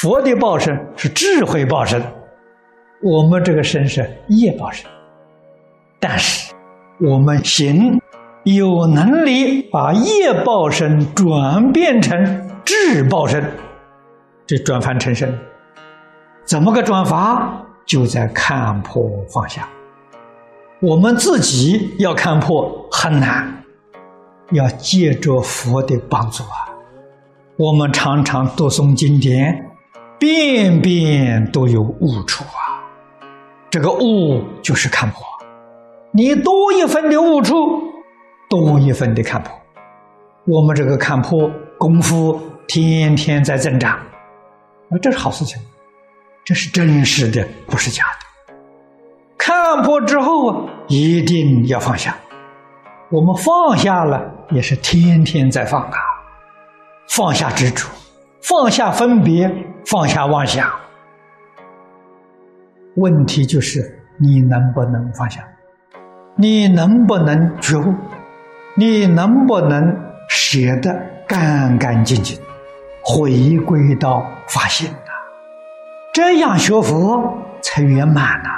佛的报身是智慧报身，我们这个身是业报身。但是我们行有能力把业报身转变成智报身，这转凡成圣，怎么个转法？就在看破放下。我们自己要看破很难，要借着佛的帮助啊。我们常常读诵经典。遍遍都有悟处啊！这个悟就是看破，你多一分的悟处，多一分的看破。我们这个看破功夫天天在增长，啊，这是好事情，这是真实的，不是假的。看破之后啊，一定要放下。我们放下了，也是天天在放啊，放下执着。放下分别，放下妄想。问题就是你能不能放下？你能不能觉悟？你能不能舍得干干净净，回归到发心呐？这样学佛才圆满呐！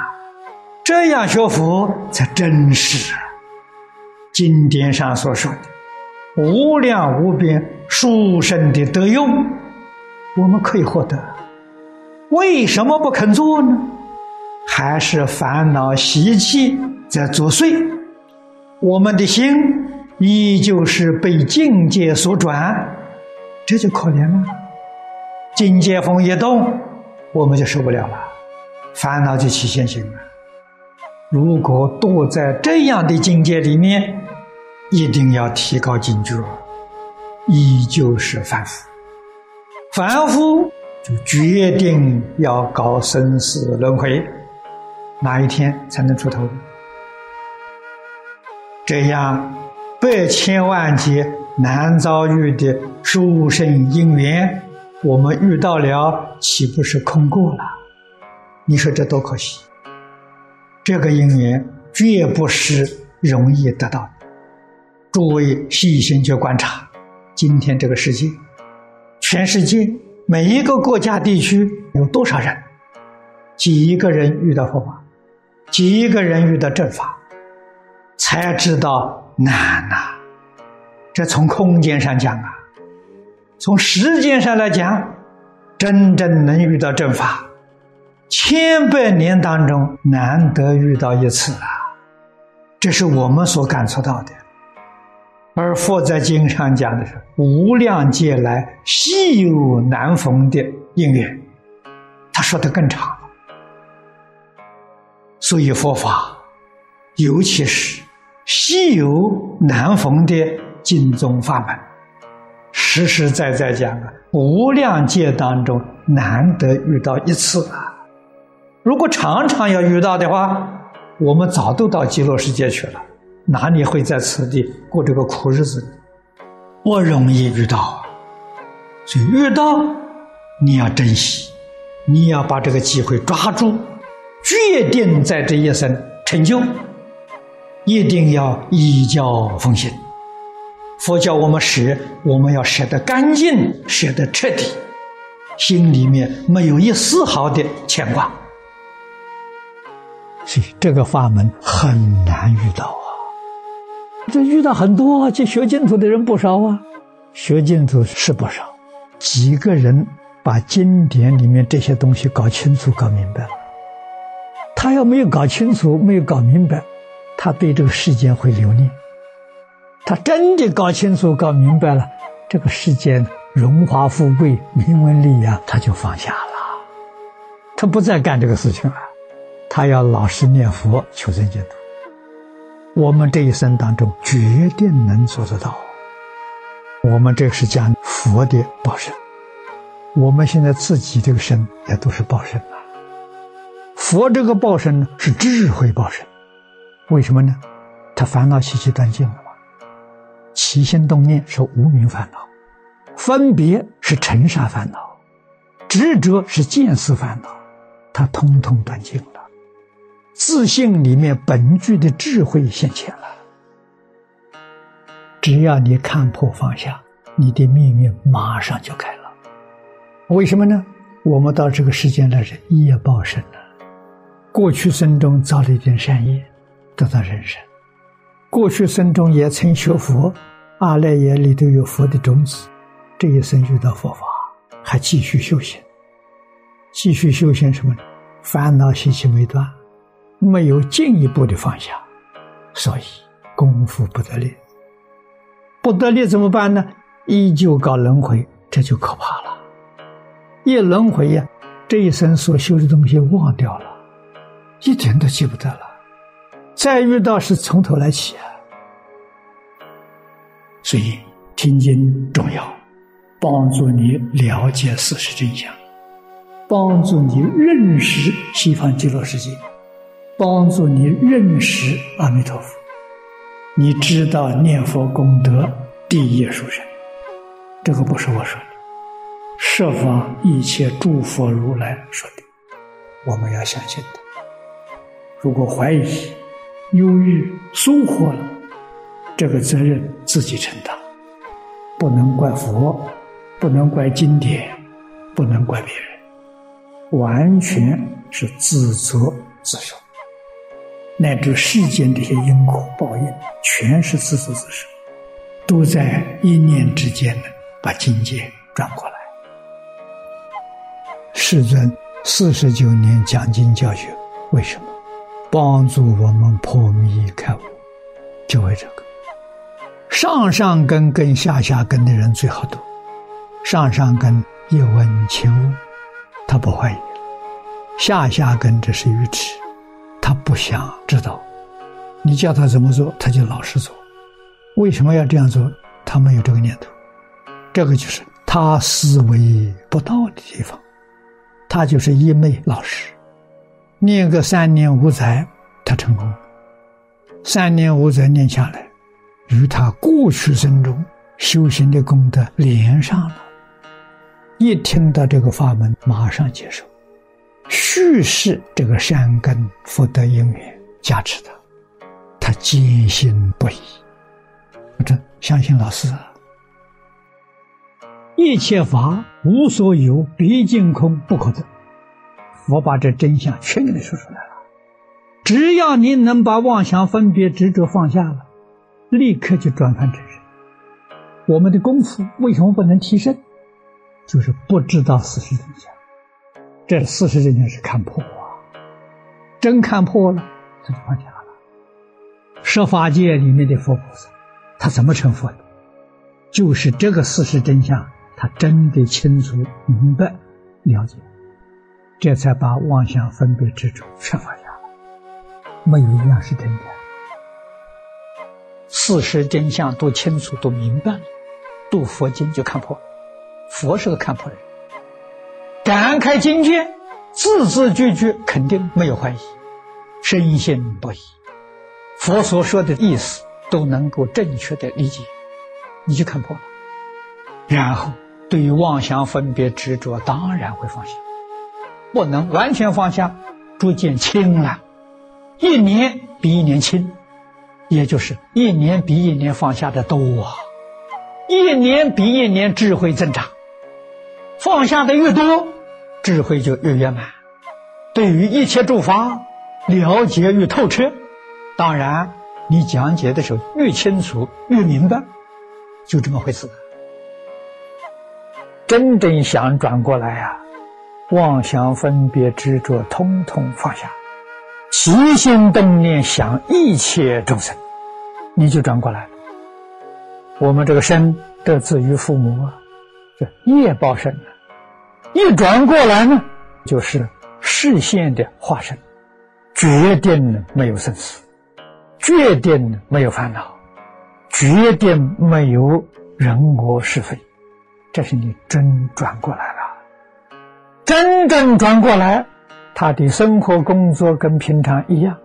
这样学佛才真实。经典上所说的无量无边殊胜的德用。我们可以获得，为什么不肯做呢？还是烦恼习气在作祟？我们的心依旧是被境界所转，这就可怜了。境界风一动，我们就受不了了，烦恼就起现行了。如果躲在这样的境界里面，一定要提高警觉，依旧是反复。凡夫就决定要搞生死轮回，哪一天才能出头？这样百千万劫难遭遇的殊胜因缘，我们遇到了，岂不是空过了？你说这多可惜！这个因缘绝不是容易得到的。诸位细心去观察，今天这个世界。全世界每一个国家地区有多少人？几个人遇到佛法，几个人遇到正法，才知道难呐。这从空间上讲啊，从时间上来讲，真正能遇到正法，千百年当中难得遇到一次啊。这是我们所感受到的。而佛在经上讲的是无量劫来稀有难逢的因缘，他说的更长了。所以佛法，尤其是稀有难逢的经宗法门，实实在在讲啊，无量劫当中难得遇到一次啊。如果常常要遇到的话，我们早都到极乐世界去了。哪里会在此地过这个苦日子？不容易遇到！所以遇到你要珍惜，你要把这个机会抓住，决定在这一生成就，一定要依教奉行。佛教我们舍，我们要舍得干净，舍得彻底，心里面没有一丝毫的牵挂。所以这个法门很难遇到。这遇到很多去学净土的人不少啊，学净土是不少，几个人把经典里面这些东西搞清楚、搞明白了。他要没有搞清楚、没有搞明白，他对这个世间会留恋。他真的搞清楚、搞明白了，这个世间荣华富贵、名闻利养，他就放下了，他不再干这个事情了，他要老实念佛、求生净土。我们这一生当中，决定能做得到。我们这是讲佛的报身，我们现在自己这个身也都是报身啊。佛这个报身呢，是智慧报身，为什么呢？他烦恼习气断尽了嘛，起心动念是无名烦恼，分别是尘沙烦恼，执着是见思烦恼，他通通断尽了。自信里面本具的智慧现前了。只要你看破放下，你的命运马上就改了。为什么呢？我们到这个世间来是业报身了。过去生中造了一点善业，得到人生；过去生中也曾学佛，阿赖耶里头有佛的种子，这一生遇到佛法，还继续修行。继续修行什么呢？烦恼习气没断，没有进一步的放下，所以功夫不得力。不得力怎么办呢？依旧搞轮回，这就可怕了。一轮回呀，这一生所修的东西忘掉了，一点都记不得了。再遇到是从头来起啊。所以听经重要，帮助你了解事实真相。帮助你认识西方极乐世界，帮助你认识阿弥陀佛。你知道念佛功德第一殊胜，这个不是我说的，设方一切诸佛如来说的，我们要相信的。如果怀疑、忧郁、疏忽了，这个责任自己承担，不能怪佛，不能怪经典，不能怪别人。完全是自责自受，乃至世间这些因果报应，全是自作自受，都在一念之间呢，把境界转过来。世尊四十九年讲经教学，为什么？帮助我们破迷开悟，就为这个。上上根跟下下根的人最好读，上上根一闻轻悟。他不怀疑，下下根这是愚痴，他不想知道，你叫他怎么做，他就老实做。为什么要这样做？他没有这个念头，这个就是他思维不到的地方。他就是一昧老实，念个三年五载，他成功。三年五载念下来，与他过去生中修行的功德连上了。一听到这个法门，马上接受，续世这个善根福德因缘加持他，他坚信不疑。这相信老师，一切法无所有，毕竟空不可得。我把这真相全给你说出来了。只要你能把妄想分别执着放下了，立刻就转凡成圣。我们的功夫为什么不能提升？就是不知道事实真相，这事实真相是看破啊！真看破了，他就放下了。十法界里面的佛菩萨，他怎么成佛的？就是这个事实真相，他真的清楚明白了解，这才把妄想分别执着全放下了。没有一样是真的，事实真相都清楚都明白了，读佛经就看破了。佛是个看破人，感开境界，字字句句肯定没有怀疑，深信不疑。佛所说的意思都能够正确的理解，你就看破了。然后对于妄想分别执着，当然会放下，不能完全放下，逐渐轻了，一年比一年轻，也就是一年比一年放下的多，一年比一年智慧增长。放下的越多，智慧就越圆满。对于一切诸法了解越透彻，当然你讲解的时候越清楚越明白，就这么回事。真正想转过来啊，妄想分别执着通通放下，起心动念想一切众生，你就转过来了。我们这个身得自于父母啊，这业报身啊。一转过来呢，就是视线的化身，决定没有生死，决定没有烦恼，决定没有人我是非，这是你真转过来了。真正转过来，他的生活工作跟平常一样，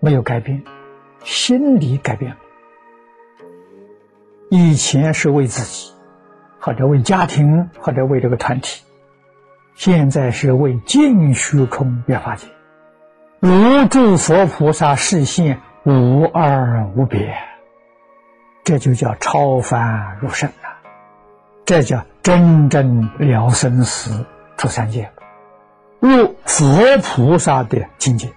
没有改变，心理改变了。以前是为自己，或者为家庭，或者为这个团体。现在是为净虚空越法界，如诸佛菩萨视现无二无别，这就叫超凡入圣了，这叫真正了生死出三界。入佛菩萨的境界。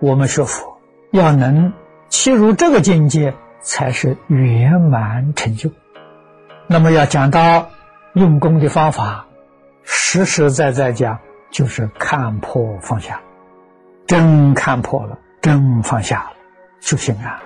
我们学佛要能切入这个境界，才是圆满成就。那么要讲到用功的方法，实实在在讲，就是看破放下，真看破了，真放下了，就行了。